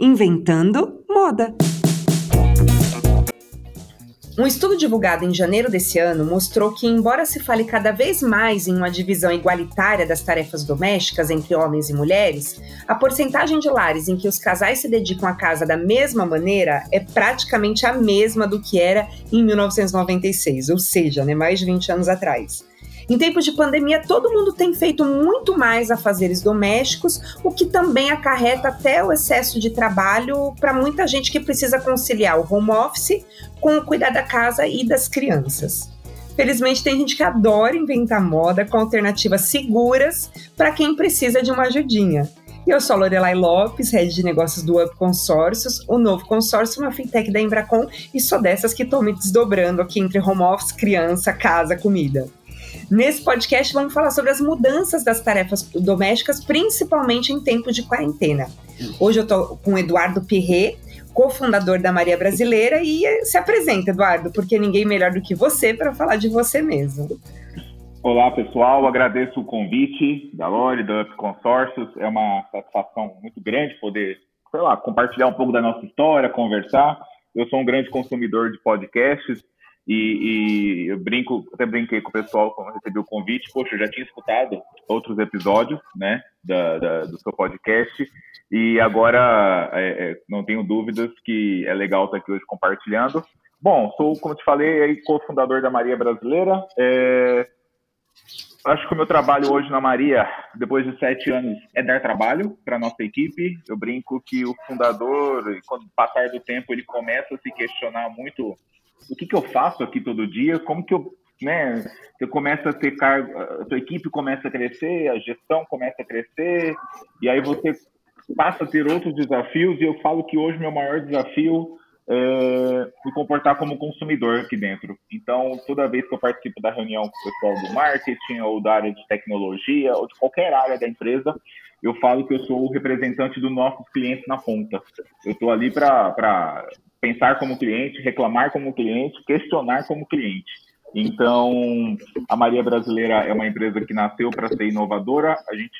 Inventando Moda. Um estudo divulgado em janeiro desse ano mostrou que, embora se fale cada vez mais em uma divisão igualitária das tarefas domésticas entre homens e mulheres, a porcentagem de lares em que os casais se dedicam à casa da mesma maneira é praticamente a mesma do que era em 1996, ou seja, né, mais de 20 anos atrás. Em tempos de pandemia, todo mundo tem feito muito mais afazeres domésticos, o que também acarreta até o excesso de trabalho para muita gente que precisa conciliar o home office com o cuidar da casa e das crianças. Felizmente, tem gente que adora inventar moda com alternativas seguras para quem precisa de uma ajudinha. Eu sou a Lorelai Lopes, head de negócios do Up Consórcios, o novo consórcio, uma fintech da Embracon, e sou dessas que estou me desdobrando aqui entre home office, criança, casa, comida. Nesse podcast, vamos falar sobre as mudanças das tarefas domésticas, principalmente em tempo de quarentena. Hoje eu estou com o Eduardo Pirret, cofundador da Maria Brasileira, e se apresenta, Eduardo, porque ninguém melhor do que você para falar de você mesmo. Olá, pessoal. Agradeço o convite da Lore, do Up Consórcios. É uma satisfação muito grande poder, sei lá, compartilhar um pouco da nossa história, conversar. Eu sou um grande consumidor de podcasts e, e, eu brinco, até brinquei com o pessoal quando recebi o convite. Poxa, eu já tinha escutado outros episódios, né, da, da do seu podcast. E agora é, é, não tenho dúvidas que é legal estar aqui hoje compartilhando. Bom, sou, como te falei, cofundador da Maria Brasileira. É, acho que o meu trabalho hoje na Maria, depois de sete anos, é dar trabalho para nossa equipe. Eu brinco que o fundador, quando passar do tempo, ele começa a se questionar muito o que, que eu faço aqui todo dia, como que eu, né, você começa a ter cargo, a sua equipe começa a crescer, a gestão começa a crescer, e aí você passa a ter outros desafios, e eu falo que hoje meu maior desafio é me comportar como consumidor aqui dentro. Então, toda vez que eu participo da reunião com o pessoal do marketing, ou da área de tecnologia, ou de qualquer área da empresa, eu falo que eu sou o representante dos nossos clientes na ponta. Eu estou ali para pensar como cliente, reclamar como cliente, questionar como cliente. Então, a Maria Brasileira é uma empresa que nasceu para ser inovadora. A gente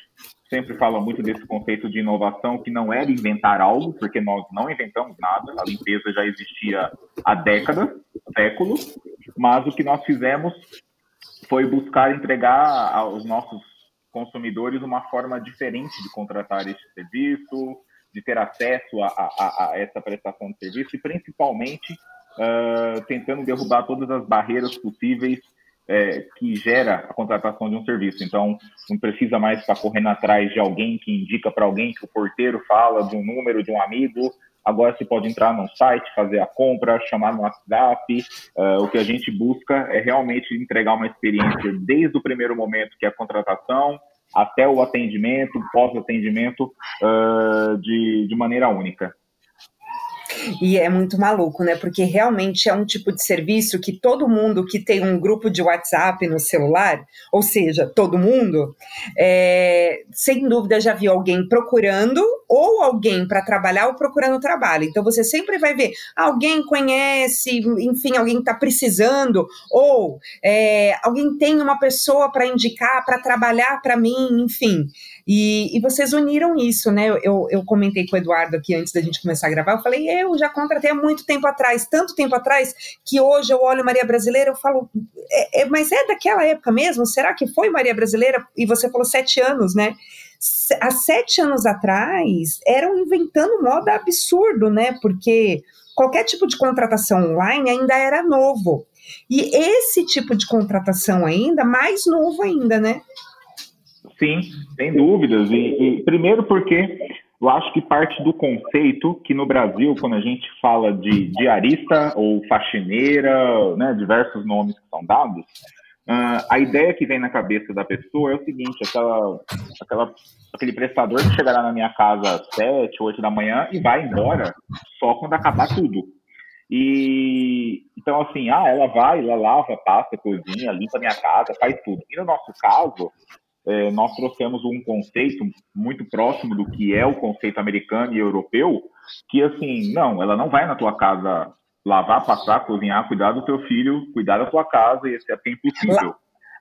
sempre fala muito desse conceito de inovação, que não era inventar algo, porque nós não inventamos nada, a limpeza já existia há décadas, séculos, mas o que nós fizemos foi buscar entregar aos nossos consumidores uma forma diferente de contratar este serviço, de ter acesso a, a, a essa prestação de serviço e, principalmente, uh, tentando derrubar todas as barreiras possíveis é, que gera a contratação de um serviço. Então, não precisa mais estar correndo atrás de alguém que indica para alguém que o porteiro fala de um número de um amigo. Agora você pode entrar no site, fazer a compra, chamar no WhatsApp. Uh, o que a gente busca é realmente entregar uma experiência desde o primeiro momento, que é a contratação, até o atendimento, pós-atendimento, uh, de, de maneira única. E é muito maluco, né? Porque realmente é um tipo de serviço que todo mundo que tem um grupo de WhatsApp no celular, ou seja, todo mundo, é, sem dúvida já viu alguém procurando ou alguém para trabalhar ou procurando trabalho. Então você sempre vai ver alguém conhece, enfim, alguém está precisando, ou é, alguém tem uma pessoa para indicar, para trabalhar para mim, enfim. E, e, vocês uniram isso, né? Eu, eu comentei com o Eduardo aqui antes da gente começar a gravar. Eu falei, eu já contratei há muito tempo atrás, tanto tempo atrás, que hoje eu olho Maria Brasileira, eu falo, é, é, mas é daquela época mesmo? Será que foi Maria Brasileira? E você falou sete anos, né? Há sete anos atrás, eram inventando moda absurdo, né? Porque qualquer tipo de contratação online ainda era novo. E esse tipo de contratação ainda, mais novo ainda, né? Sim, sem dúvidas. E, e, primeiro porque eu acho que parte do conceito que no Brasil, quando a gente fala de diarista ou faxineira, né, diversos nomes que são dados, uh, a ideia que vem na cabeça da pessoa é o seguinte: aquela, aquela, aquele prestador que chegará na minha casa às sete, oito da manhã e vai embora só quando acabar tudo. E então, assim, ah, ela vai, ela lava, passa, cozinha, limpa minha casa, faz tudo. E no nosso caso, é, nós trouxemos um conceito muito próximo do que é o conceito americano e europeu, que assim, não, ela não vai na tua casa lavar, passar, cozinhar, cuidar do teu filho, cuidar da tua casa, e esse é tempo possível.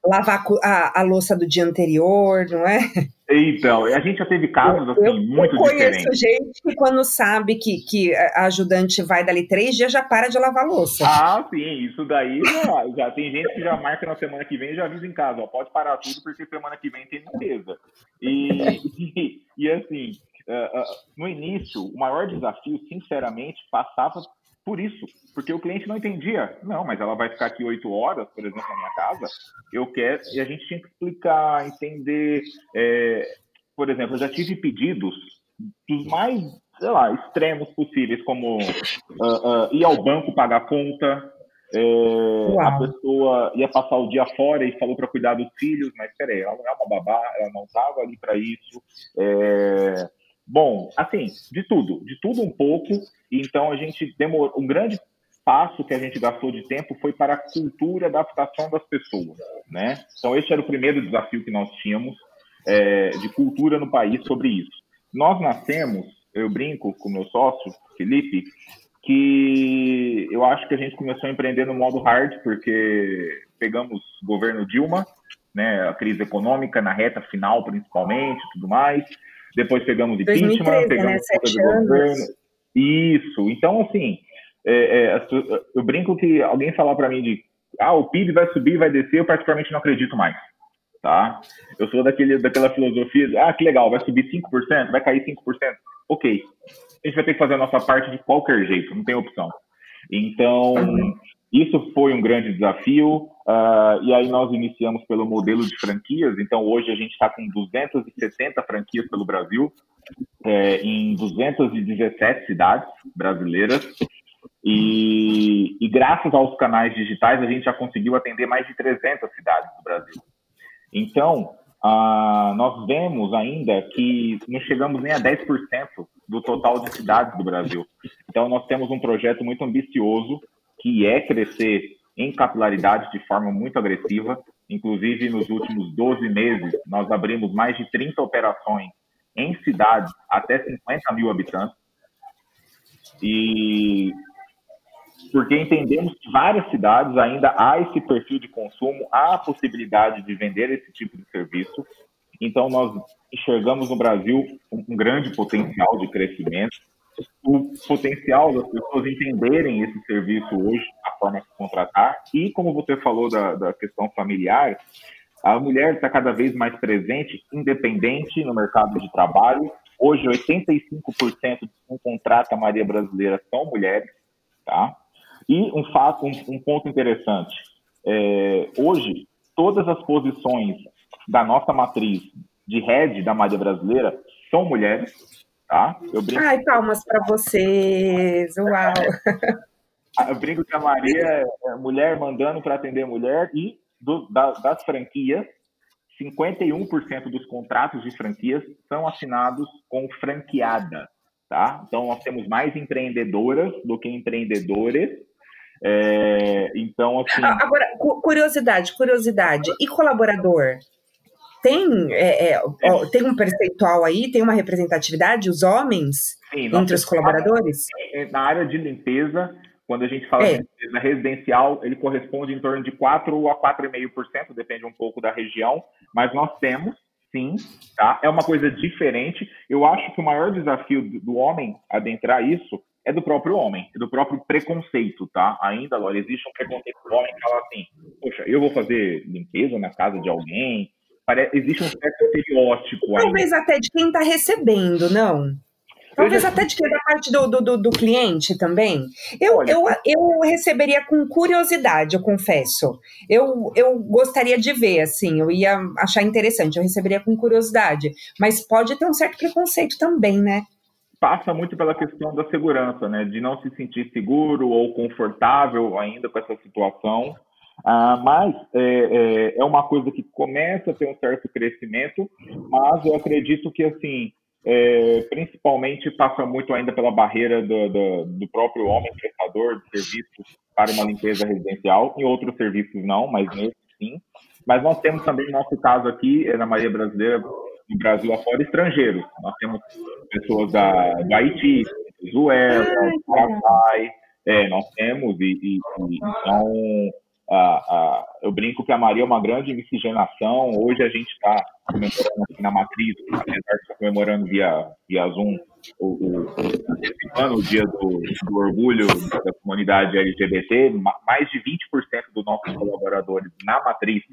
Lavar a, a, louça do dia anterior, não é? Então, a gente já teve casos assim, eu, muito eu conheço diferentes. gente que quando sabe que, que a ajudante vai dali três dias já para de lavar louça. Ah, sim, isso daí já, já tem gente que já marca na semana que vem e já avisa em casa, ó, pode parar tudo porque semana que vem tem limpeza. E, e, e assim, uh, uh, no início, o maior desafio, sinceramente, passava por isso, porque o cliente não entendia. Não, mas ela vai ficar aqui oito horas, por exemplo, na minha casa. Eu quero e a gente tinha que explicar, entender. É, por exemplo, eu já tive pedidos dos mais, sei lá, extremos possíveis, como uh, uh, ir ao banco pagar conta. É, a pessoa ia passar o dia fora e falou para cuidar dos filhos, mas peraí, ela não é uma babá, ela não estava ali para isso. É, Bom, assim, de tudo, de tudo um pouco. Então a gente demorou. Um grande passo que a gente gastou de tempo foi para a cultura e adaptação das pessoas, né? Então esse era o primeiro desafio que nós tínhamos é, de cultura no país sobre isso. Nós nascemos, eu brinco com meu sócio Felipe, que eu acho que a gente começou a empreender no modo hard porque pegamos governo Dilma, né? A crise econômica na reta final principalmente, tudo mais depois pegamos impeachment, 2013, pegamos né? Sete governo. Isso. Então, assim, é, é, eu brinco que alguém falar para mim de ah, o PIB vai subir, vai descer, eu particularmente não acredito mais. Tá? Eu sou daquele, daquela filosofia de, ah, que legal, vai subir 5%, vai cair 5%. Ok. A gente vai ter que fazer a nossa parte de qualquer jeito, não tem opção. Então, uhum. Isso foi um grande desafio, uh, e aí nós iniciamos pelo modelo de franquias. Então, hoje a gente está com 270 franquias pelo Brasil, é, em 217 cidades brasileiras. E, e, graças aos canais digitais, a gente já conseguiu atender mais de 300 cidades do Brasil. Então, uh, nós vemos ainda que não chegamos nem a 10% do total de cidades do Brasil. Então, nós temos um projeto muito ambicioso que é crescer em capilaridade de forma muito agressiva. Inclusive, nos últimos 12 meses, nós abrimos mais de 30 operações em cidades até 50 mil habitantes. E porque entendemos que várias cidades ainda há esse perfil de consumo, há a possibilidade de vender esse tipo de serviço. Então, nós enxergamos no Brasil um grande potencial de crescimento o potencial das pessoas entenderem esse serviço hoje, a forma de contratar, e como você falou da, da questão familiar, a mulher está cada vez mais presente, independente no mercado de trabalho. Hoje, 85% de quem contrata a Maria Brasileira são mulheres, tá? E um fato, um, um ponto interessante, é, hoje, todas as posições da nossa matriz de rede da Maria Brasileira são mulheres, tá? Eu brinco... Ai, palmas para vocês, uau! Eu brinco que a Maria é mulher mandando para atender mulher e do, da, das franquias, 51% dos contratos de franquias são assinados com franqueada, tá? Então nós temos mais empreendedoras do que empreendedores. É, então, assim. Agora, curiosidade, curiosidade. E colaborador? Tem, é, é, tem um percentual aí, tem uma representatividade, os homens, Sim, entre os colaboradores? É, na área de limpeza, quando a gente fala é. de limpeza residencial, ele corresponde em torno de 4 a 4,5%, depende um pouco da região, mas nós temos, sim, tá? É uma coisa diferente. Eu acho que o maior desafio do homem adentrar isso é do próprio homem, é do próprio preconceito, tá? Ainda, Laura, existe um preconceito do homem que fala assim, poxa, eu vou fazer limpeza na casa de alguém, existe um certo estereótipo aí. Talvez até de quem está recebendo, não? Talvez até de quem é da parte do, do, do, cliente também. Eu, Olha, eu, eu receberia com curiosidade, eu confesso. Eu, eu gostaria de ver, assim, eu ia achar interessante, eu receberia com curiosidade. Mas pode ter um certo preconceito também, né? Passa muito pela questão da segurança, né? De não se sentir seguro ou confortável ainda com essa situação. Ah, mas é, é, é, uma coisa que começa a ter um certo crescimento, mas eu acredito que, assim, é, principalmente passa muito ainda pela barreira do, do, do, próprio homem prestador de serviços para uma limpeza residencial, em outros serviços não, mas nesse sim. Mas nós temos também, no nosso caso aqui, é na Maria Brasileira, no Brasil afora, estrangeiros. Nós temos pessoas da, da Haiti, Venezuela, Paraguai, é, nós temos, e, e, e então eu brinco que a Maria é uma grande miscigenação. Hoje a gente está comemorando aqui na Matriz, apesar de estar comemorando via, via Zoom o, o, o dia do, do, orgulho da comunidade LGBT, mais de 20% dos nossos colaboradores na Matriz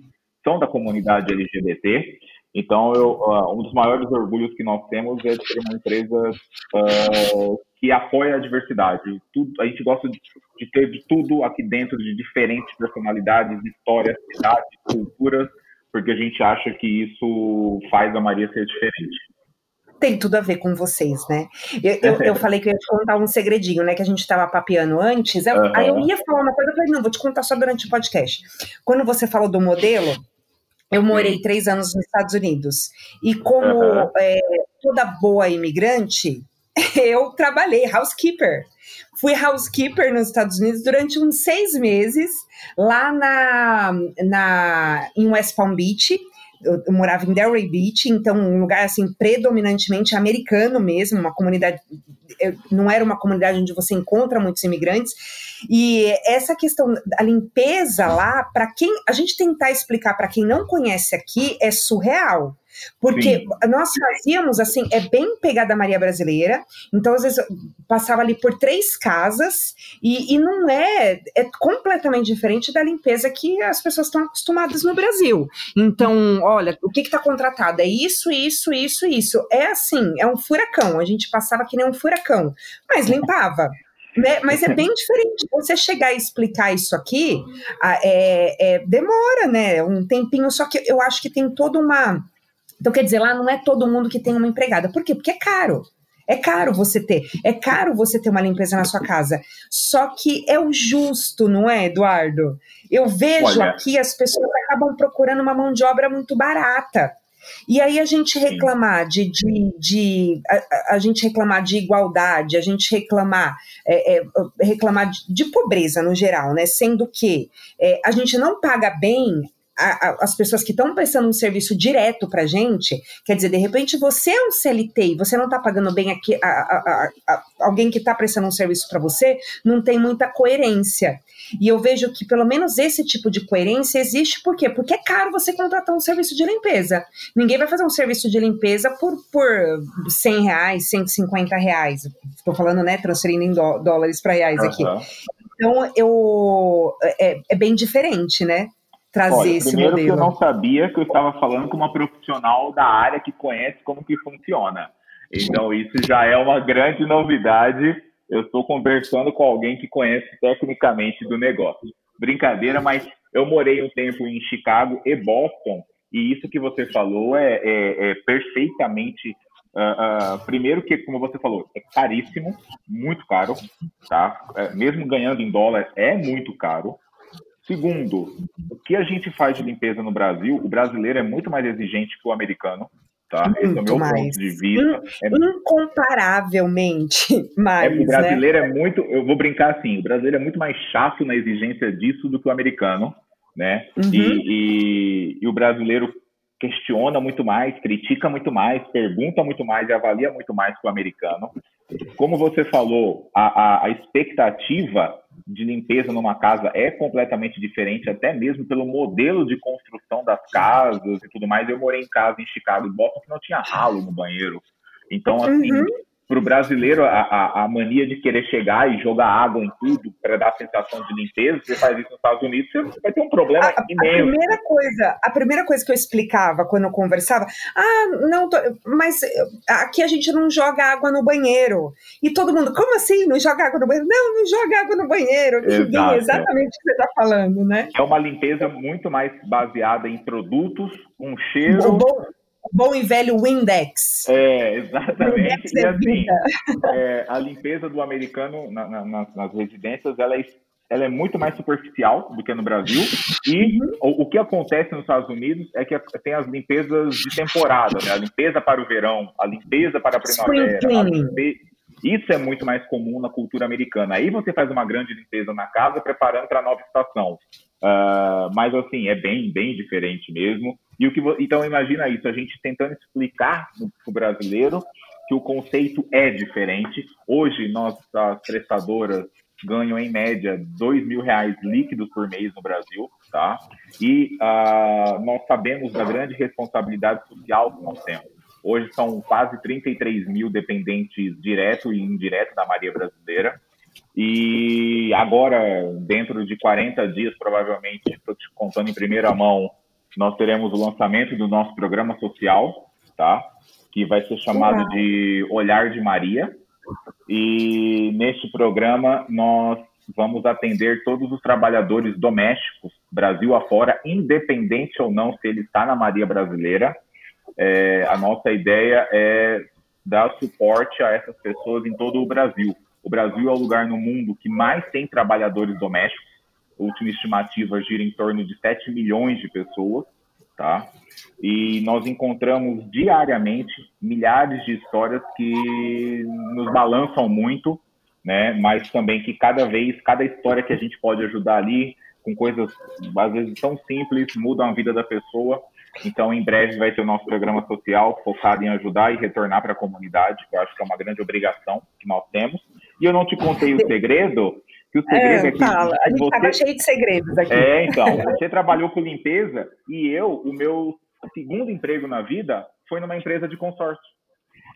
são da comunidade LGBT. Então, eu, uh, um dos maiores orgulhos que nós temos é de uma empresa uh, que apoia a diversidade. Tudo, a gente gosta de, de, ter de tudo aqui dentro, de diferentes personalidades, histórias, cidades, culturas, porque a gente acha que isso faz a Maria ser diferente tem tudo a ver com vocês, né? Eu, eu, eu, falei que eu ia te contar um segredinho, né? Que a gente estava papeando antes. Eu, uhum. Aí eu ia falar uma coisa, eu falei, não, vou te contar só durante o podcast. Quando você falou do modelo, eu morei três anos nos Estados Unidos. E como uhum. é, toda boa imigrante, eu trabalhei housekeeper. Fui housekeeper nos Estados Unidos durante uns seis meses, lá na, na, em West Palm Beach eu, eu, morava em Delray Beach, então um lugar assim predominantemente americano mesmo, uma comunidade não era uma comunidade onde você encontra muitos imigrantes. E essa questão da limpeza lá, para quem a gente tentar explicar para quem não conhece aqui é surreal. Porque Sim. nós fazíamos assim, é bem pegada Maria Brasileira, então às vezes passava ali por três casas e, e não é, é completamente diferente da limpeza que as pessoas estão acostumadas no Brasil. Então, olha, o que está contratado? É isso, isso, isso, isso. É assim, é um furacão. A gente passava que nem um furacão, mas limpava. Né? Mas é bem diferente. Você chegar e explicar isso aqui, é, é, demora, né? Um tempinho. Só que eu acho que tem toda uma então, quer dizer, lá não é todo mundo que tem uma empregada. Por quê? Porque é caro. É caro você ter, é caro você ter uma limpeza na sua casa. Só que é o justo, não é, Eduardo? Eu vejo Olha. aqui as pessoas acabam procurando uma mão de obra muito barata. E aí a gente reclamar de, de, de a, a, gente reclamar de igualdade, a gente reclamar é, é, reclamar de, de, pobreza no geral, né? Sendo que é, a gente não paga bem a, a, as pessoas que estão prestando um serviço direto para gente, quer dizer, de repente você é um CLT e você não está pagando bem aqui a, alguém que está prestando um serviço para você, não tem muita coerência. E eu vejo que pelo menos esse tipo de coerência existe por quê? Porque é caro você contratar um serviço de limpeza. Ninguém vai fazer um serviço de limpeza por, por 100 reais, 150 reais. Estou falando, né, transferindo em dólares para reais uhum. aqui. Então, eu, é, é bem diferente, né? Trazer Olha, esse primeiro modelo? que eu não sabia que eu estava falando com uma profissional da área que conhece como que funciona. Então isso já é uma grande novidade. Eu estou conversando com alguém que conhece tecnicamente do negócio. Brincadeira, mas eu morei um tempo em Chicago e Boston e isso que você falou é, é, é perfeitamente Uh, uh, primeiro que, como você falou, é caríssimo, muito caro, tá? É, mesmo ganhando em dólar, é muito caro. Segundo, o que a gente faz de limpeza no Brasil, o brasileiro é muito mais exigente que o americano. Tá? Esse é o meu mais. ponto de vista. É, Incomparavelmente mais. É, o né? brasileiro né? é muito. Eu vou brincar assim: o brasileiro é muito mais chato na exigência disso do que o americano. Né? Uhum. E, e, e o brasileiro questiona muito mais, critica muito mais, pergunta muito mais e avalia muito mais que o americano. Como você falou, a, a, a, expectativa de limpeza numa casa é completamente diferente, até mesmo pelo modelo de construção das casas e tudo mais. Eu morei em casa em Chicago e Boston que não tinha ralo no banheiro. Então, assim, uhum para o brasileiro, a, a, a, mania de querer chegar e jogar água em tudo para dar a sensação de limpeza, você faz isso nos Estados Unidos, você vai ter um problema a, imenso. A primeira coisa, a primeira coisa que eu explicava quando eu conversava, ah, não, tô, mas aqui a gente não joga água no banheiro. E todo mundo, como assim? Não joga água no banheiro? Não, não joga água no banheiro. Exato. exatamente o que você está falando, né? É uma limpeza muito mais baseada em produtos, com cheiro. Bom, bom e velho Windex. É, exatamente. Windex e é assim, é, a limpeza do americano na, na, nas, nas, residências, ela é, ela é muito mais superficial do que no Brasil. E uhum. o, o, que acontece nos Estados Unidos é que tem as limpezas de temporada, né? A limpeza para o verão, a limpeza para a primavera. A isso é muito mais comum na cultura americana. Aí você faz uma grande limpeza na casa, preparando para a nova estação. Uh, mas assim, é bem, bem diferente mesmo. E o que, então imagina isso, a gente tentando explicar para o brasileiro que o conceito é diferente. Hoje, nós, as prestadoras ganham, em média, dois mil reais líquidos por mês no Brasil, tá? E uh, nós sabemos da grande responsabilidade social que nós temos. Hoje são quase 33 mil dependentes direto e indireto da Maria Brasileira. E agora, dentro de 40 dias, provavelmente, estou te contando em primeira mão, nós teremos o lançamento do nosso programa social, tá? Que vai ser chamado de Olhar de Maria. E neste programa nós vamos atender todos os trabalhadores domésticos, Brasil afora, independente ou não se ele está na Maria Brasileira. É, a nossa ideia é dar suporte a essas pessoas em todo o Brasil. O Brasil é o lugar no mundo que mais tem trabalhadores domésticos. Última estimativa gira em torno de 7 milhões de pessoas, tá? E nós encontramos diariamente milhares de histórias que nos balançam muito, né? Mas também que cada vez, cada história que a gente pode ajudar ali, com coisas às vezes tão simples, mudam a vida da pessoa. Então, em breve vai ter o nosso programa social focado em ajudar e retornar para a comunidade, que eu acho que é uma grande obrigação que nós temos. E eu não te contei o segredo, que o segredo é, é que fala. A gente estava cheio de segredos aqui. É, então, você trabalhou com limpeza e eu, o meu segundo emprego na vida foi numa empresa de consórcio.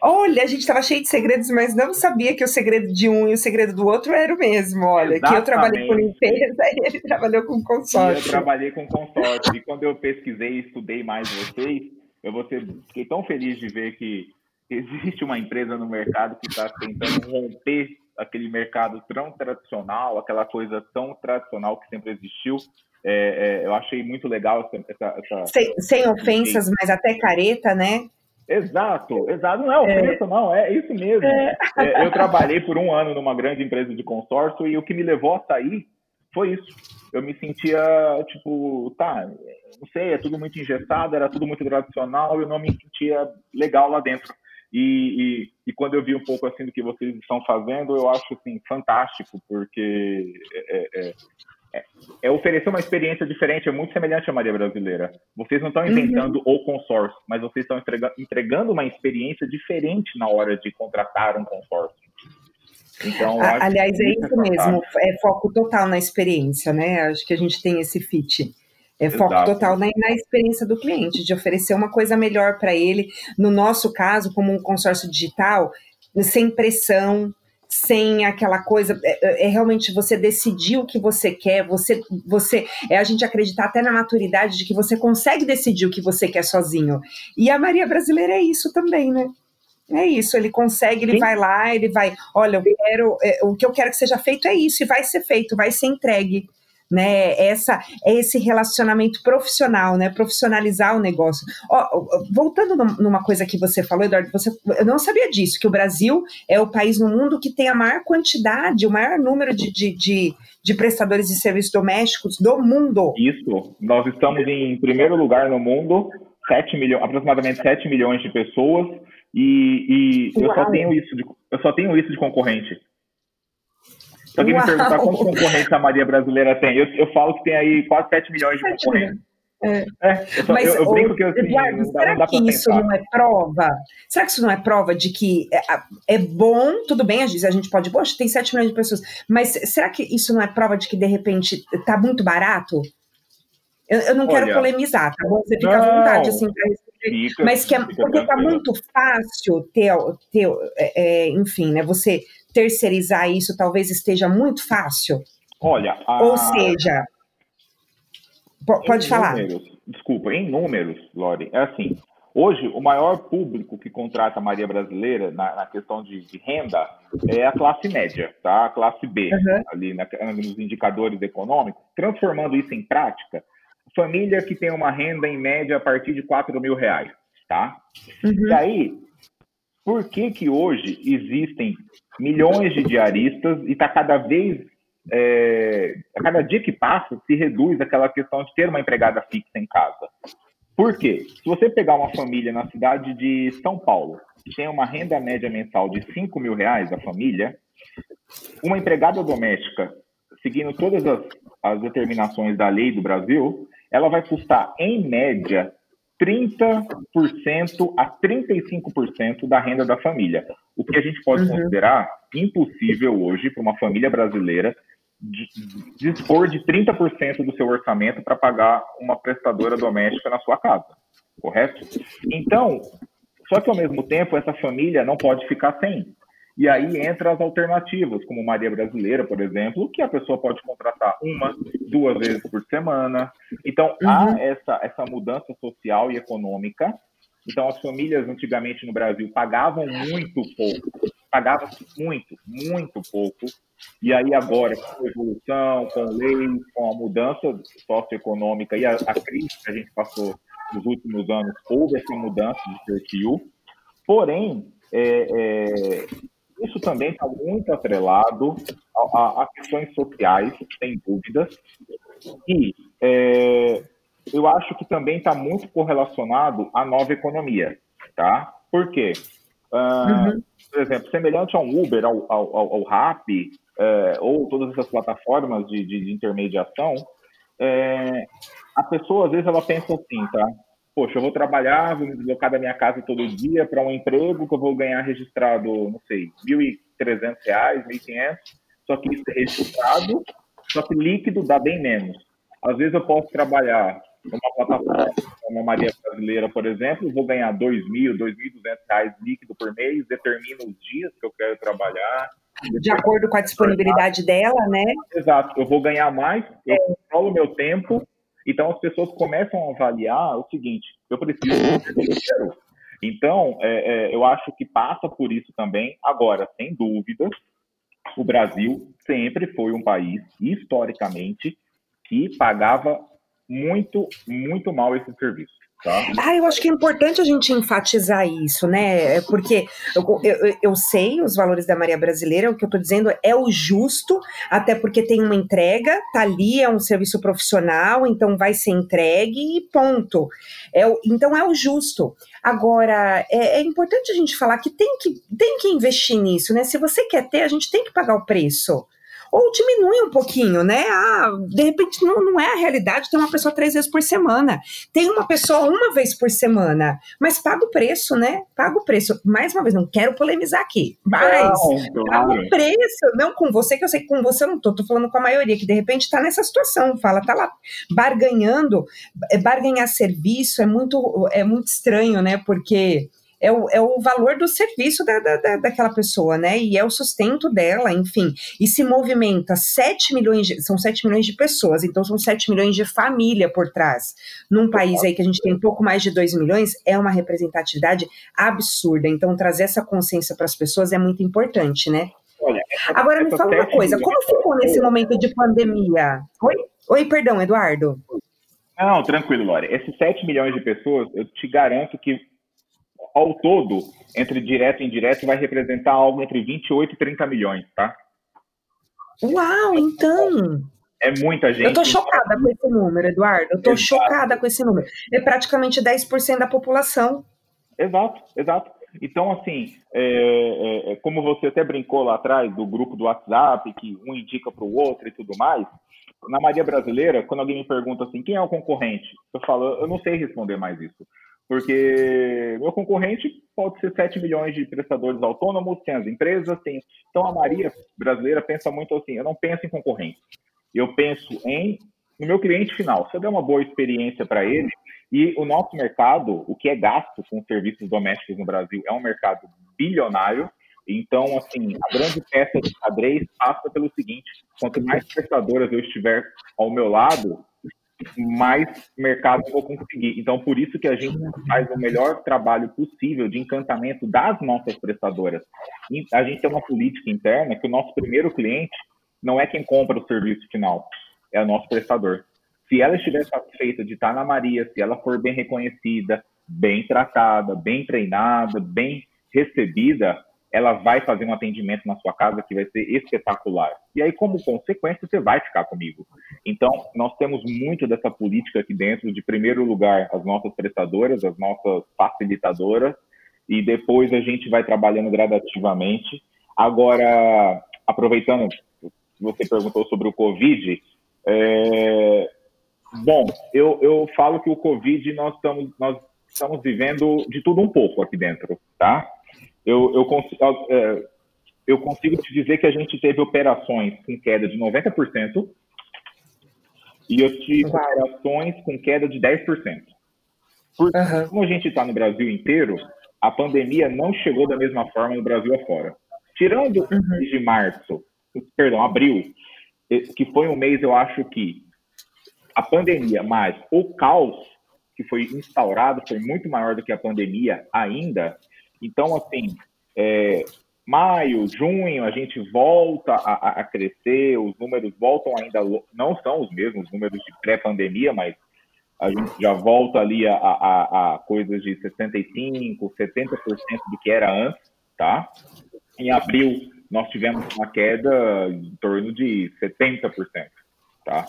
Olha, a gente estava cheio de segredos, mas não sabia que o segredo de um e o segredo do outro era o mesmo. Olha, Exatamente. que eu trabalhei com limpeza e ele trabalhou com consórcio. E eu trabalhei com consórcio. e quando eu pesquisei e estudei mais vocês, eu ser, fiquei tão feliz de ver que existe uma empresa no mercado que está tentando romper aquele mercado tão tradicional, aquela coisa tão tradicional que sempre existiu. É, é, eu achei muito legal essa. essa sem, sem ofensas, mas até careta, né? Exato, exato. Não é ofensa, é. não, é isso mesmo. É. É, eu trabalhei por um ano numa grande empresa de consórcio e o que me levou a sair foi isso. Eu me sentia, tipo, tá, não sei, é tudo muito engessado, era tudo muito tradicional, eu não me sentia legal lá dentro. E, e, e, quando eu vi um pouco assim do que vocês estão fazendo, eu acho assim fantástico, porque é, é, é, é oferecer uma experiência diferente, é muito semelhante à Maria Brasileira. Vocês não estão uhum. inventando uhum. o consórcio, mas vocês estão entregando, entregando uma experiência diferente na hora de contratar um consórcio. Então, aliás, é isso mesmo, é foco total na experiência, né? Acho que a gente tem esse fit. É foco Exato. total na, na, experiência do cliente, de oferecer uma coisa melhor para ele. No nosso caso, como um consórcio digital, sem pressão, sem aquela coisa, é, é, é, realmente você decidir o que você quer, você, você é a gente acreditar até na maturidade de que você consegue decidir o que você quer sozinho. E a Maria Brasileira é isso também, né? É isso, ele consegue, ele Sim. vai lá, ele vai, olha, eu quero, é, o que eu quero que seja feito é isso, e vai ser feito, vai ser entregue né? Essa é esse relacionamento profissional, né? Profissionalizar o negócio. Ó, voltando numa coisa que você falou, Eduardo, você, eu não sabia disso, que o Brasil é o país no mundo que tem a maior quantidade, o maior número de, de, de, de prestadores de serviços domésticos do mundo. Isso, nós estamos em primeiro lugar no mundo, 7 milhões, aproximadamente 7 milhões de pessoas, e, e eu só tenho isso de, eu só tenho isso de concorrente. Se alguém Uau. me perguntar quantos concorrentes a Maria Brasileira tem, eu, eu falo que tem aí quase 7 milhões de concorrentes. É. É, eu, só, Mas, eu, eu brinco que assim, Eduardo, não dá, será não que isso não é prova? Será que isso não é prova de que é, é bom, tudo bem, a gente pode, poxa, tem 7 milhões de pessoas, mas será que isso não é prova de que de repente tá muito barato? Eu, eu não Olha, quero polemizar, tá bom? Você fica não, à vontade, assim, pra responder. Fica, mas que é, porque tá muito fácil ter, ter é, é, enfim, né? Você terceirizar isso talvez esteja muito fácil? Olha, a... ou seja, pode em falar. Números, desculpa, em números, Lore, é assim. Hoje, o maior público que contrata a Maria Brasileira na, na questão de, de, renda é a classe média, tá? A classe B, uhum. ali na, nos indicadores econômicos. Transformando isso em prática, família que tem uma renda em média a partir de 4 mil reais, tá? Uhum. E aí, por que que hoje existem milhões de diaristas e está cada vez, é, a cada dia que passa, se reduz aquela questão de ter uma empregada fixa em casa. Por quê? Se você pegar uma família na cidade de São Paulo, que tem uma renda média mensal de 5 mil reais a família, uma empregada doméstica, seguindo todas as, as determinações da lei do Brasil, ela vai custar, em média, 30% a 35% da renda da família. O que a gente pode uhum. considerar impossível hoje para uma família brasileira dispor de 30% do seu orçamento para pagar uma prestadora doméstica na sua casa, correto? Então, só que ao mesmo tempo essa família não pode ficar sem. E aí entra as alternativas, como Maria Brasileira, por exemplo, que a pessoa pode contratar uma, duas vezes por semana. Então, uhum. há essa, essa mudança social e econômica. Então, as famílias antigamente no Brasil pagavam muito pouco, pagavam muito, muito pouco. E aí agora, com a evolução, com lei, com a mudança socioeconômica e a, a crise que a gente passou nos últimos anos, houve essa mudança de perfil. Porém, é, é, isso também está muito atrelado a, a, a, questões sociais, sem dúvidas, e é, eu acho que também está muito correlacionado à nova economia, tá? Por quê? Uh, uhum. Por exemplo, semelhante a um Uber, ao, ao, ao Rappi, é, ou todas essas plataformas de, de, de intermediação, é, a pessoa às vezes ela pensa assim, tá? Poxa, eu vou trabalhar, vou me deslocar da minha casa todo dia para um emprego que eu vou ganhar registrado, não sei, R$ 1.300, R$ 1.500, só que isso é registrado, só que líquido dá bem menos. Às vezes eu posso trabalhar numa plataforma como a Maria Brasileira, por exemplo, vou ganhar R$ 2.000, R$ 2.200 líquido por mês, determino os dias que eu quero trabalhar. De acordo com a disponibilidade dela, né? Exato, eu vou ganhar mais, eu controlo o meu tempo, então as pessoas começam a avaliar o seguinte: eu preciso dinheiro. Então, é, é, eu acho que passa por isso também. Agora, sem dúvida, o Brasil sempre foi um país, historicamente, que pagava muito, muito mal esse serviço. Tá. Ah, eu acho que é importante a gente enfatizar isso, né? É porque eu, eu, eu sei os valores da Maria Brasileira, o que eu estou dizendo é o justo, até porque tem uma entrega, tá ali, é um serviço profissional, então vai ser entregue e ponto. É, então é o justo. Agora, é, é importante a gente falar que tem, que tem que investir nisso, né? Se você quer ter, a gente tem que pagar o preço ou diminui um pouquinho, né? Ah, de repente não, não é a realidade ter uma pessoa três vezes por semana. Tem uma pessoa uma vez por semana, mas paga o preço, né? Paga o preço. Mais uma vez, não quero polemizar aqui, mas não, paga o preço. Não com você, que eu sei que com você eu não tô, tô falando com a maioria, que de repente tá nessa situação, fala, tá lá barganhando, é, barganhar serviço é muito, é muito estranho, né? Porque é o, é o valor do serviço da, da, daquela pessoa, né? E é o sustento dela, enfim. E se movimenta 7 milhões, de, são 7 milhões de pessoas, então são 7 milhões de família por trás. Num país aí que a gente tem pouco mais de 2 milhões, é uma representatividade absurda. Então, trazer essa consciência para as pessoas é muito importante, né? Olha, essa, Agora me fala uma coisa, como ficou nesse momento de pandemia? Oi? Oi, perdão, Eduardo. Não, tranquilo, Lore. Esses 7 milhões de pessoas, eu te garanto que ao todo, entre direto e indireto, vai representar algo entre 28 e 30 milhões, tá? Uau, então. É muita gente. Eu tô chocada com esse número, Eduardo. Eu tô exato. chocada com esse número. É praticamente 10% da população. Exato, exato. Então, assim, é, é, é, como você até brincou lá atrás do grupo do WhatsApp, que um indica para o outro e tudo mais, na Maria Brasileira, quando alguém me pergunta assim, quem é o concorrente? Eu falo, eu não sei responder mais isso. Porque meu concorrente pode ser 7 milhões de prestadores autônomos, tem as empresas, tem. Então a Maria brasileira pensa muito assim: eu não penso em concorrente, eu penso em no meu cliente final. Se eu der uma boa experiência para ele, e o nosso mercado, o que é gasto com serviços domésticos no Brasil, é um mercado bilionário. Então, assim, a grande peça de xadrez passa pelo seguinte: quanto mais prestadoras eu estiver ao meu lado, mais mercado eu vou conseguir. Então, por isso que a gente faz o melhor trabalho possível de encantamento das nossas prestadoras. E a gente tem uma política interna que o nosso primeiro cliente não é quem compra o serviço final, é o nosso prestador. Se ela estiver satisfeita de estar na Maria, se ela for bem reconhecida, bem tratada, bem treinada, bem recebida, ela vai fazer um atendimento na sua casa que vai ser espetacular. E aí, como consequência, você vai ficar comigo. Então, nós temos muito dessa política aqui dentro, de primeiro lugar, as nossas prestadoras, as nossas facilitadoras, e depois a gente vai trabalhando gradativamente. Agora, aproveitando, você perguntou sobre o Covid, é... bom, eu, eu falo que o Covid nós estamos, nós estamos vivendo de tudo um pouco aqui dentro, tá? Eu, eu, é, eu consigo te dizer que a gente teve operações com queda de 90% e eu tive operações com queda de 10%. Porque, uhum. como a gente está no Brasil inteiro, a pandemia não chegou da mesma forma no Brasil afora. Tirando o uhum. mês de março, perdão, abril, que foi um mês, eu acho que a pandemia, mas o caos que foi instaurado foi muito maior do que a pandemia ainda. Então, assim, é, maio, junho, a gente volta a, a, crescer, os números voltam ainda, não são os mesmos números de pré-pandemia, mas a gente já volta ali a, a, a coisas de 65%, 70% do que era antes, tá? Em abril, nós tivemos uma queda em torno de 70%, tá?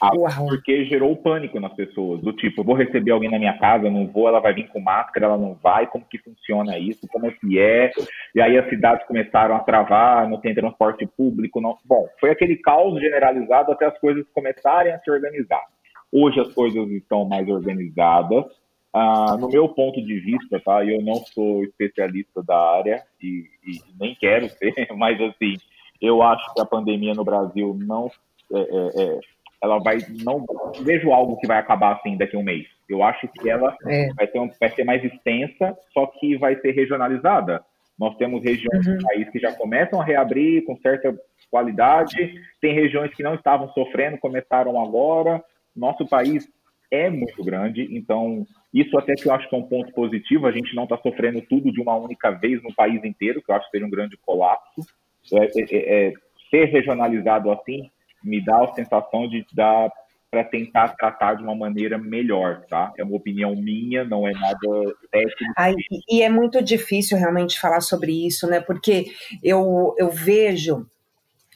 Ah, porque gerou pânico nas pessoas, do tipo, eu vou receber alguém na minha casa, não vou, ela vai vir com máscara, ela não vai, como que funciona isso, como é que é, e aí as cidades começaram a travar, não tem transporte público, não... bom, foi aquele caos generalizado até as coisas começarem a se organizar. Hoje as coisas estão mais organizadas, ah, no meu ponto de vista, tá, eu não sou especialista da área e, e nem quero ser, mas assim, eu acho que a pandemia no Brasil não é, é, é ela vai não vejo algo que vai acabar assim daqui a um mês. Eu acho que ela é. vai, ter um, vai ser mais extensa, só que vai ser regionalizada. Nós temos regiões uhum. do país que já começam a reabrir com certa qualidade, tem regiões que não estavam sofrendo, começaram agora. Nosso país é muito grande, então isso até que eu acho que é um ponto positivo. A gente não está sofrendo tudo de uma única vez no país inteiro, que eu acho que seria um grande colapso. É, é, é, é ser regionalizado assim me dá a sensação de dar para tentar tratar de uma maneira melhor, tá? É uma opinião minha, não é nada técnico. Ai, e é muito difícil realmente falar sobre isso, né? Porque eu, eu vejo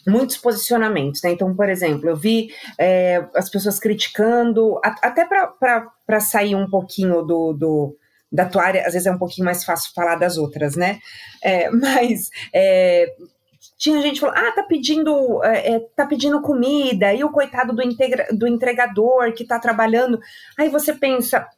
muitos posicionamentos, né? Então, por exemplo, eu vi é, as pessoas criticando, até para sair um pouquinho do, do da tua área, às vezes é um pouquinho mais fácil falar das outras, né? É, mas é, tinha gente falando, ah, tá pedindo, é, tá pedindo comida, e o coitado do, integra, do entregador que tá trabalhando. Aí você pensa,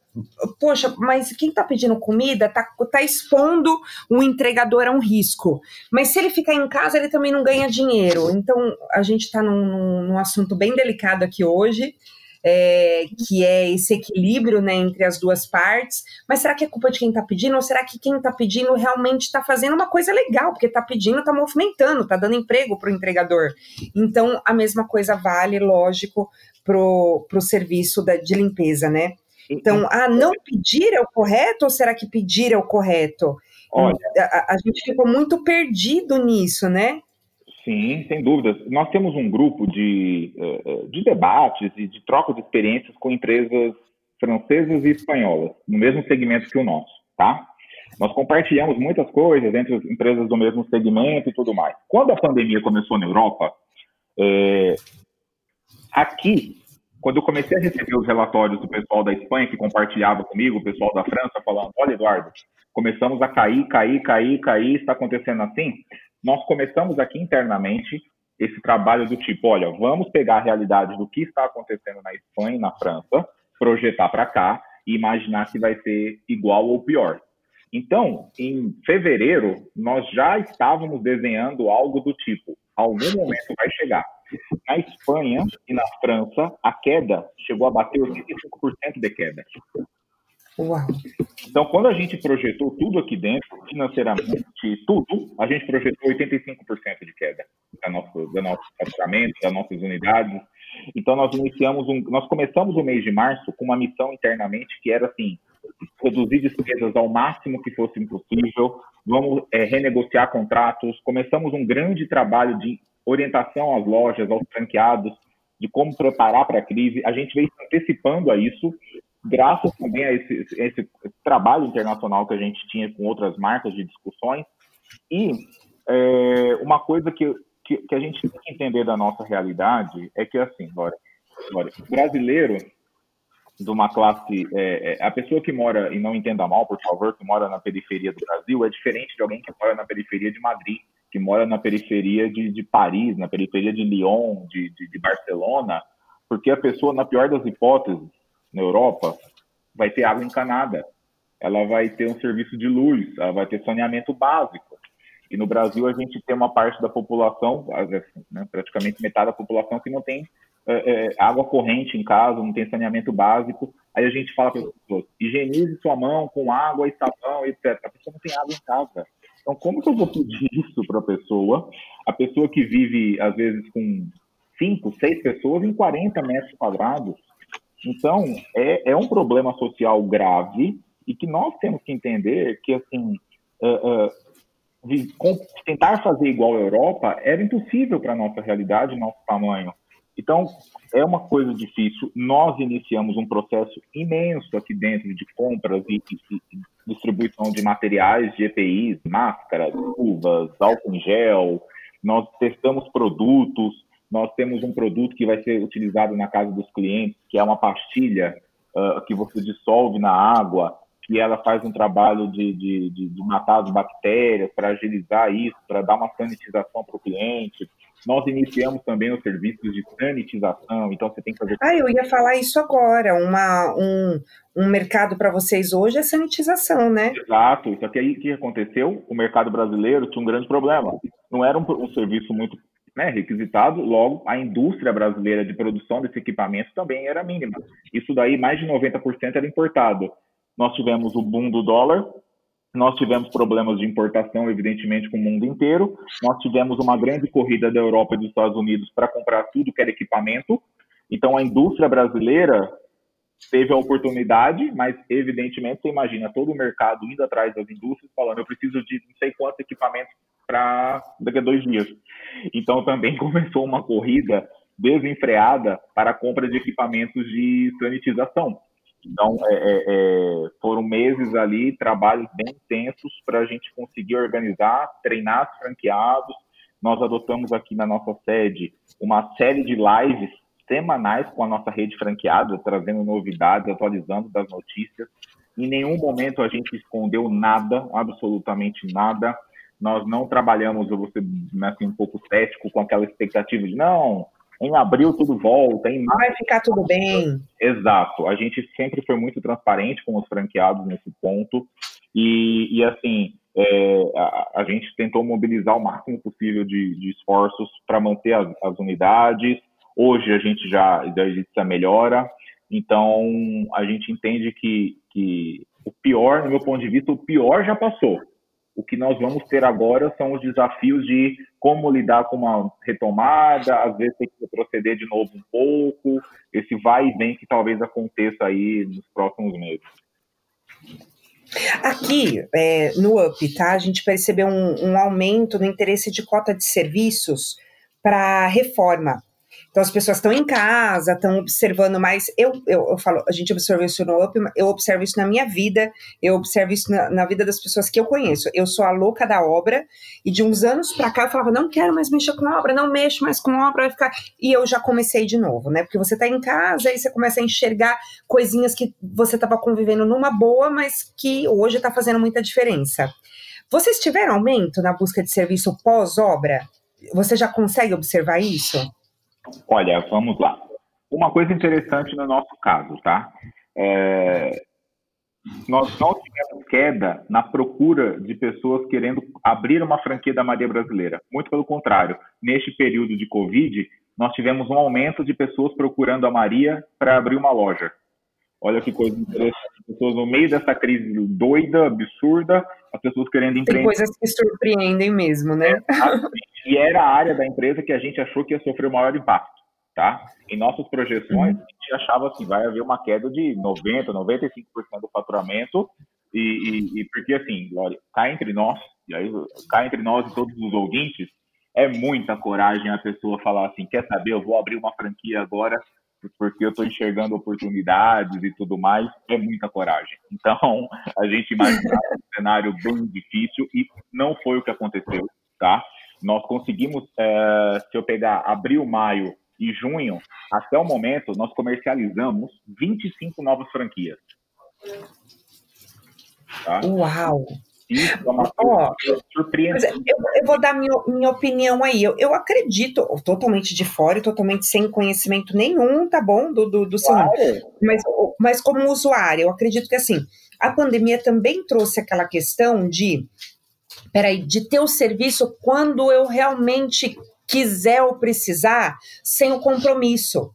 poxa, mas quem tá pedindo comida tá, tá expondo o entregador a um risco. Mas se ele ficar em casa, ele também não ganha dinheiro. Então, a gente tá num, num assunto bem delicado aqui hoje é, que é esse equilíbrio né, entre as duas partes. Mas será que é culpa de quem está pedindo? Ou será que quem está pedindo realmente está fazendo uma coisa legal? Porque está pedindo, está movimentando, está dando emprego para o entregador. Então, a mesma coisa vale, lógico, para o serviço da, de limpeza, né? Então, ah, não pedir é o correto ou será que pedir é o correto? Olha, a, a gente ficou muito perdido nisso, né? Sim, sem dúvidas. Nós temos um grupo de, eh, eh, de debates e de troca de experiências com empresas francesas e espanholas, no mesmo segmento que o nosso, tá? Nós compartilhamos muitas coisas entre as empresas do mesmo segmento e tudo mais. Quando a pandemia começou na Europa, é, aqui, quando eu comecei a receber os relatórios do pessoal da Espanha que compartilhava comigo, o pessoal da França falando, olha Eduardo, começamos a cair, cair, cair, cair, está acontecendo assim nós começamos aqui internamente esse trabalho do tipo, olha, vamos pegar a realidade do que está acontecendo na Espanha e na França, projetar para cá e imaginar que vai ser igual ou pior. Então, em fevereiro, nós já estávamos desenhando algo do tipo, algum momento vai chegar. Na Espanha e na França, a queda chegou a bater 85% de queda. Uau. Então, quando a gente projetou tudo aqui dentro, financeiramente, tudo, a gente projetou 85% de queda da nosso, do nosso faturamento, das nossas unidades. Então, nós iniciamos um, nós começamos o mês de março com uma missão internamente que era assim, reduzir despesas ao máximo que fosse possível, vamos é, renegociar contratos. Começamos um grande trabalho de orientação às lojas, aos franqueados, de como preparar para a crise. A gente veio antecipando a isso graças também a esse, esse, trabalho internacional que a gente tinha com outras marcas de discussões. E é, uma coisa que, que, que, a gente tem que entender da nossa realidade é que, assim, Glória brasileiro de uma classe. É, é, a pessoa que mora, e não entenda mal, por favor, que mora na periferia do Brasil, é diferente de alguém que mora na periferia de Madrid, que mora na periferia de, de Paris, na periferia de Lyon, de, de, de Barcelona, porque a pessoa, na pior das hipóteses, na Europa, vai ter água encanada. ela vai ter um serviço de luz, ela vai ter saneamento básico. E no Brasil a gente tem uma parte da população, né, praticamente metade da população, que não tem é, é, água corrente em casa, não tem saneamento básico. Aí a gente fala para as pessoas, higienize sua mão com água e sabão, etc. A pessoa não tem água em casa. Então, como que eu vou pedir isso para a pessoa? A pessoa que vive, às vezes, com cinco, seis pessoas em 40 metros quadrados. Então, é, é um problema social grave e que nós temos que entender que, assim, uh, uh, tentar fazer igual a Europa era impossível para a nossa realidade, nosso tamanho. Então, é uma coisa difícil. Nós iniciamos um processo imenso aqui dentro de compras e, e, e distribuição de materiais de EPIs, máscaras, luvas, álcool em gel. Nós testamos produtos. Nós temos um produto que vai ser utilizado na casa dos clientes, que é uma pastilha uh, que você dissolve na água, que ela faz um trabalho de, de, de, de matar as bactérias, para agilizar isso, para dar uma sanitização para o cliente. Nós iniciamos também os serviços de sanitização, então você tem que fazer. Ah, eu ia falar isso agora. Uma, um, um mercado para vocês hoje é sanitização, né? Exato. Só que aí o que aconteceu? O mercado brasileiro tinha um grande problema. Não era um, um serviço muito né, requisitado, logo a indústria brasileira de produção desse equipamento também era mínima. Isso daí, mais de 90% era importado. Nós tivemos o boom do dólar, nós tivemos problemas de importação, evidentemente, com o mundo inteiro. Nós tivemos uma grande corrida da Europa e dos Estados Unidos para comprar tudo que era equipamento. Então, a indústria brasileira teve a oportunidade, mas, evidentemente, você imagina todo o mercado indo atrás das indústrias, falando: eu preciso de não sei quantos equipamentos para daqui a dois dias. Então, também começou uma corrida desenfreada para a compra de equipamentos de sanitização. Então, é, é, é, foram meses ali, trabalhos bem intensos para a gente conseguir organizar, treinar os franqueados. Nós adotamos aqui na nossa sede uma série de lives semanais com a nossa rede franqueada, trazendo novidades, atualizando das notícias. Em nenhum momento a gente escondeu nada, absolutamente nada. Nós não trabalhamos, eu vou ser assim, um pouco cético com aquela expectativa de não, em abril tudo volta, em março. Vai ficar tudo bem. Exato. A gente sempre foi muito transparente com os franqueados nesse ponto. E, e assim, é, a, a, gente tentou mobilizar o máximo possível de, de esforços para manter as, as, unidades. Hoje a gente já, já existe a melhora. Então, a gente entende que, que o pior, no meu ponto de vista, o pior já passou. O que nós vamos ter agora são os desafios de como lidar com uma retomada, às vezes tem que retroceder de novo um pouco, esse vai e vem que talvez aconteça aí nos próximos meses. Aqui é, no UP, tá? A gente percebeu um, um aumento no interesse de cota de serviços para reforma. Então as pessoas estão em casa, estão observando mais. Eu, eu, eu, falo, a gente observa isso no Up, eu observo isso na minha vida, eu observo isso na, na, vida das pessoas que eu conheço. Eu sou a louca da obra, e de uns anos para cá eu falava, não quero mais mexer com obra, não mexo mais com obra, vai ficar. E eu já comecei de novo, né? Porque você está em casa e você começa a enxergar coisinhas que você estava convivendo numa boa, mas que hoje está fazendo muita diferença. Vocês tiveram aumento na busca de serviço pós-obra? Você já consegue observar isso? Olha, vamos lá. Uma coisa interessante no nosso caso, tá? É, nós não tivemos queda na procura de pessoas querendo abrir uma franquia da Maria Brasileira. Muito pelo contrário, neste período de Covid, nós tivemos um aumento de pessoas procurando a Maria para abrir uma loja. Olha que coisa interessante. Pessoas no meio dessa crise doida, absurda, as pessoas querendo empreender. Tem coisas que surpreendem mesmo, né? É, e era a área da empresa que a gente achou que ia sofrer o maior impacto, tá? Em nossas projeções, uhum. a gente achava assim, vai haver uma queda de 90%, 95% do faturamento, e, e, e porque assim, Glória, cá entre nós, e aí cá entre nós e todos os ouvintes, é muita coragem a pessoa falar assim, quer saber, eu vou abrir uma franquia agora porque eu estou enxergando oportunidades e tudo mais, é muita coragem. Então, a gente imaginava um cenário bem difícil e não foi o que aconteceu, tá? Nós conseguimos, é, se eu pegar abril, maio e junho, até o momento, nós comercializamos 25 novas franquias. Tá? Uau! Isso é uma coisa surpreendente. Eu, eu, vou dar minha, minha opinião aí. Eu, eu acredito, totalmente de fora e totalmente sem conhecimento nenhum, tá bom? Do, do, do claro. mas, mas como usuário, eu acredito que assim, a pandemia também trouxe aquela questão de peraí, de ter o serviço quando eu realmente quiser ou precisar, sem o compromisso.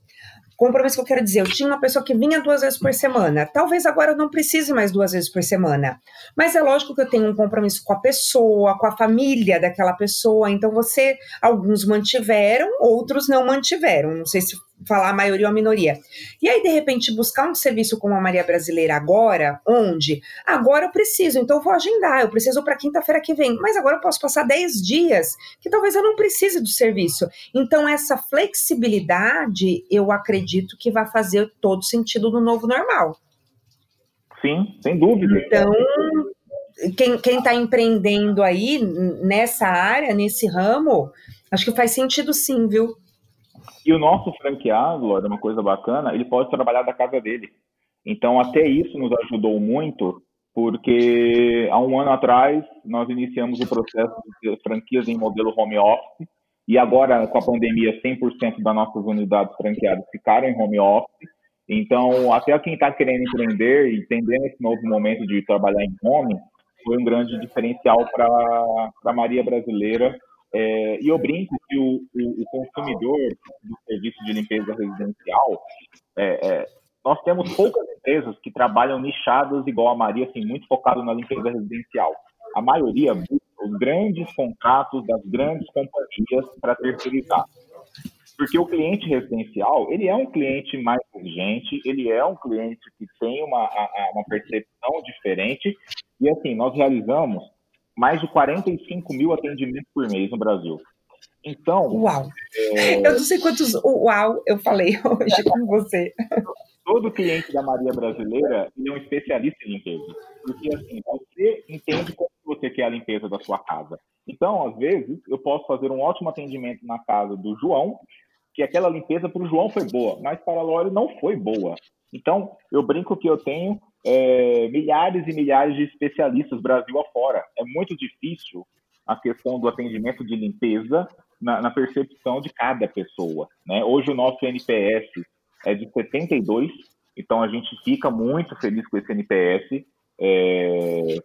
Compromisso que eu quero dizer, eu tinha uma pessoa que vinha duas vezes por semana. Talvez agora eu não precise mais duas vezes por semana. Mas é lógico que eu tenho um compromisso com a pessoa, com a família daquela pessoa. Então você, alguns mantiveram, outros não mantiveram. Não sei se falar a maioria ou a minoria. E aí, de repente, buscar um serviço como a Maria Brasileira agora, onde? Agora eu preciso, então eu vou agendar, eu preciso para quinta-feira que vem, mas agora eu posso passar 10 dias que talvez eu não precise do serviço. Então, essa flexibilidade, eu acredito que vai fazer todo sentido no novo normal. Sim, sem dúvida. Então, quem está empreendendo aí nessa área, nesse ramo, acho que faz sentido sim, viu? E o nosso franqueado, é uma coisa bacana, ele pode trabalhar da casa dele. Então, até isso nos ajudou muito, porque há um ano atrás nós iniciamos o processo de franquias em modelo home office, e agora, com a pandemia, 100% das nossas unidades franqueadas ficaram em home office. Então, até quem está querendo empreender e entendendo esse novo momento de trabalhar em home, foi um grande diferencial para a Maria Brasileira é, e eu brinco que o, o, o, consumidor do serviço de limpeza residencial, é, é, nós temos poucas empresas que trabalham nichadas igual a Maria, assim, muito focado na limpeza residencial. A maioria os grandes contratos das grandes companhias para terceirizar. Porque o cliente residencial, ele é um cliente mais exigente, ele é um cliente que tem uma, uma percepção diferente, e assim, nós realizamos mais de 45 mil atendimentos por mês no Brasil. Então. Uau! É... Eu não sei quantos uau eu falei hoje com você. Todo cliente da Maria Brasileira é um especialista em limpeza. Porque, assim, você entende como você quer a limpeza da sua casa. Então, às vezes, eu posso fazer um ótimo atendimento na casa do João, que aquela limpeza para o João foi boa, mas para a Lore não foi boa. Então, eu brinco que eu tenho é, milhares e milhares de especialistas Brasil afora. É muito difícil a questão do atendimento de limpeza na, na percepção de cada pessoa. Né? Hoje o nosso NPS é de 72, então a gente fica muito feliz com esse NPS, é,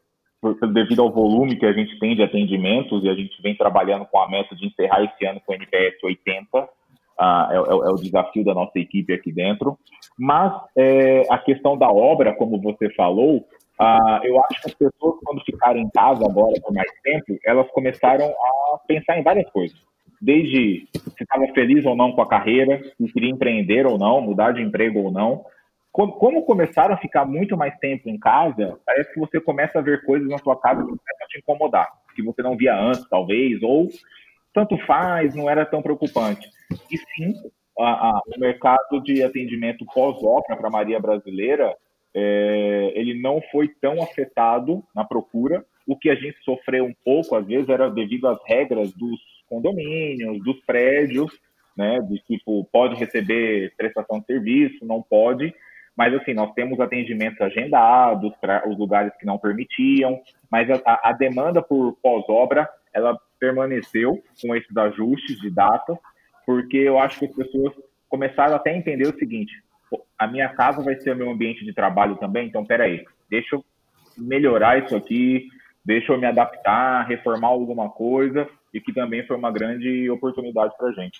por, devido ao volume que a gente tem de atendimentos, e a gente vem trabalhando com a meta de encerrar esse ano com o NPS 80, ah, é, é, é, o desafio da nossa equipe aqui dentro. Mas é, a questão da obra, como você falou, ah, eu acho que as pessoas, quando ficaram em casa agora por mais tempo, elas começaram a pensar em várias coisas. Desde se estava feliz ou não com a carreira, se queria empreender ou não, mudar de emprego ou não. Como, começaram a ficar muito mais tempo em casa, parece que você começa a ver coisas na sua casa que começam a te incomodar, que você não via antes, talvez, ou tanto faz, não era tão preocupante. E sim, a, a, o mercado de atendimento pós-obra para a Maria Brasileira, é, ele não foi tão afetado na procura. O que a gente sofreu um pouco, às vezes, era devido às regras dos condomínios, dos prédios, né, de tipo, pode receber prestação de serviço, não pode, mas assim, nós temos atendimentos agendados para os lugares que não permitiam, mas a, a demanda por pós-obra, ela permaneceu com esses ajustes de data, porque eu acho que as pessoas começaram até a entender o seguinte: a minha casa vai ser o meu ambiente de trabalho também, então peraí, deixa eu melhorar isso aqui, deixa eu me adaptar, reformar alguma coisa, e que também foi uma grande oportunidade para a gente.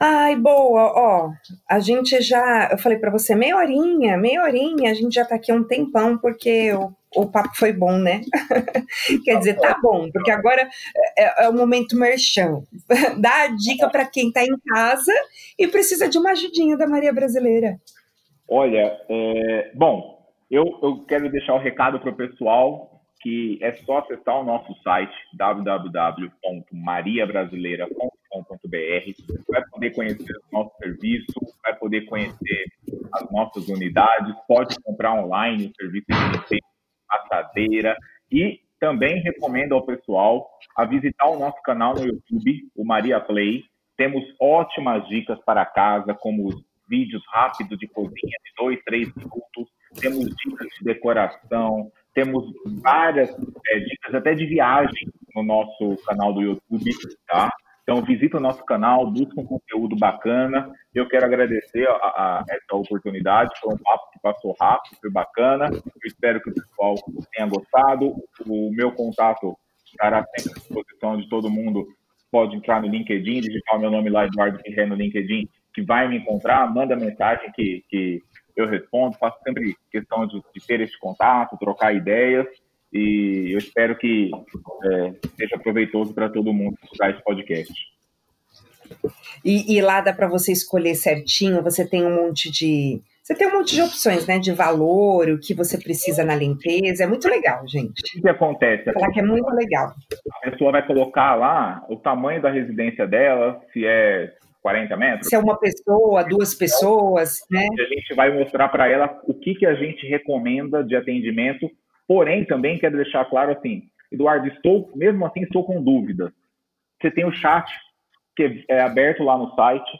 Ai, boa, ó, a gente já, eu falei para você, meia horinha, meia horinha, a gente já tá aqui um tempão, porque o, o papo foi bom, né? Quer dizer, tá bom, porque agora é, é o momento merchan. Dá a dica para quem tá em casa e precisa de uma ajudinha da Maria Brasileira. Olha, é, bom, eu, eu quero deixar o recado para o pessoal que é só acessar o nosso site www.mariabrasileira.com.br. Vai poder conhecer o nosso serviço, vai poder conhecer as nossas unidades, pode comprar online o serviço de limpeza, assadeira e também recomendo ao pessoal a visitar o nosso canal no YouTube, o Maria Play. Temos ótimas dicas para casa, como vídeos rápidos de cozinha de dois, três minutos. Temos dicas de decoração, Temos várias é, dicas até de viagem no nosso canal do YouTube, tá? Então, visita o nosso canal, busca um conteúdo bacana. Eu quero agradecer a, a, essa oportunidade. Foi um papo que passou rápido, foi bacana. Eu espero que o pessoal tenha gostado. O meu contato estará sempre à disposição de todo mundo. Pode entrar no LinkedIn, digitar meu nome lá, Eduardo Ferreira, no LinkedIn, que vai me encontrar. Manda mensagem que, que eu respondo. Faço sempre questão de, de ter esse contato, trocar ideias e eu espero que é, seja proveitoso para todo mundo escutar esse podcast. E, e lá dá para você escolher certinho, você tem um monte de. Você tem um monte de opções, né? De valor, o que você precisa na limpeza. É muito legal, gente. O que acontece? Falar que é muito legal. A pessoa vai colocar lá o tamanho da residência dela, se é 40 metros. Se é uma pessoa, duas pessoas, né? A gente vai mostrar para ela o que, que a gente recomenda de atendimento Porém, também quero deixar claro assim, Eduardo, estou, mesmo assim, estou com dúvidas. Você tem o chat que é aberto lá no site,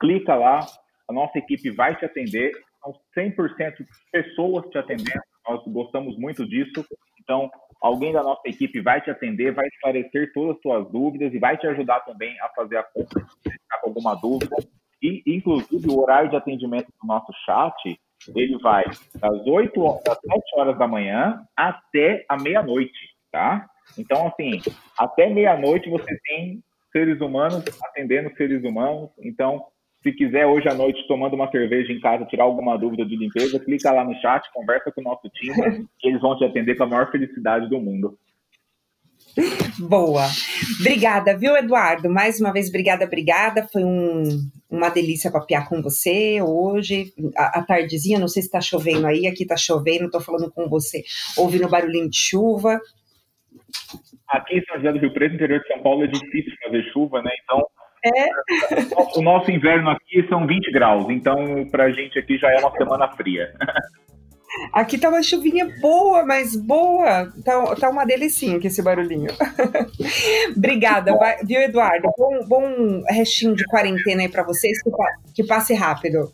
clica lá, a nossa equipe vai te atender, são 100% pessoas te atendendo, nós gostamos muito disso, então alguém da nossa equipe vai te atender, vai esclarecer todas as suas dúvidas e vai te ajudar também a fazer a compra se ficar com alguma dúvida. E, inclusive, o horário de atendimento do nosso chat, ele vai das 8 das 7 horas da manhã até a meia-noite, tá? Então, assim, até meia-noite você tem seres humanos atendendo seres humanos. Então, se quiser hoje à noite tomando uma cerveja em casa, tirar alguma dúvida de limpeza, clica lá no chat, conversa com o nosso time, que eles vão te atender com a maior felicidade do mundo. Boa. Obrigada, viu, Eduardo? Mais uma vez, obrigada, obrigada. Foi um, uma delícia papear com você hoje. A, a tardezinha, não sei se está chovendo aí, aqui está chovendo, estou falando com você, ouvindo barulhinho de chuva. Aqui em São José do Rio Preto, interior de São Paulo, é difícil fazer chuva, né? Então, é. o nosso inverno aqui são 20 graus, então para a gente aqui já é uma semana fria. Aqui tá uma chuvinha boa, mas boa. Tá, tá uma delicinha aqui esse barulhinho. Obrigada, viu, Eduardo? Bom, bom restinho de quarentena aí para vocês, que, que passe rápido.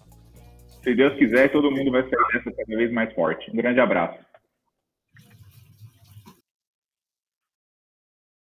Se Deus quiser, todo mundo vai sair dessa cada vez mais forte. Um grande abraço.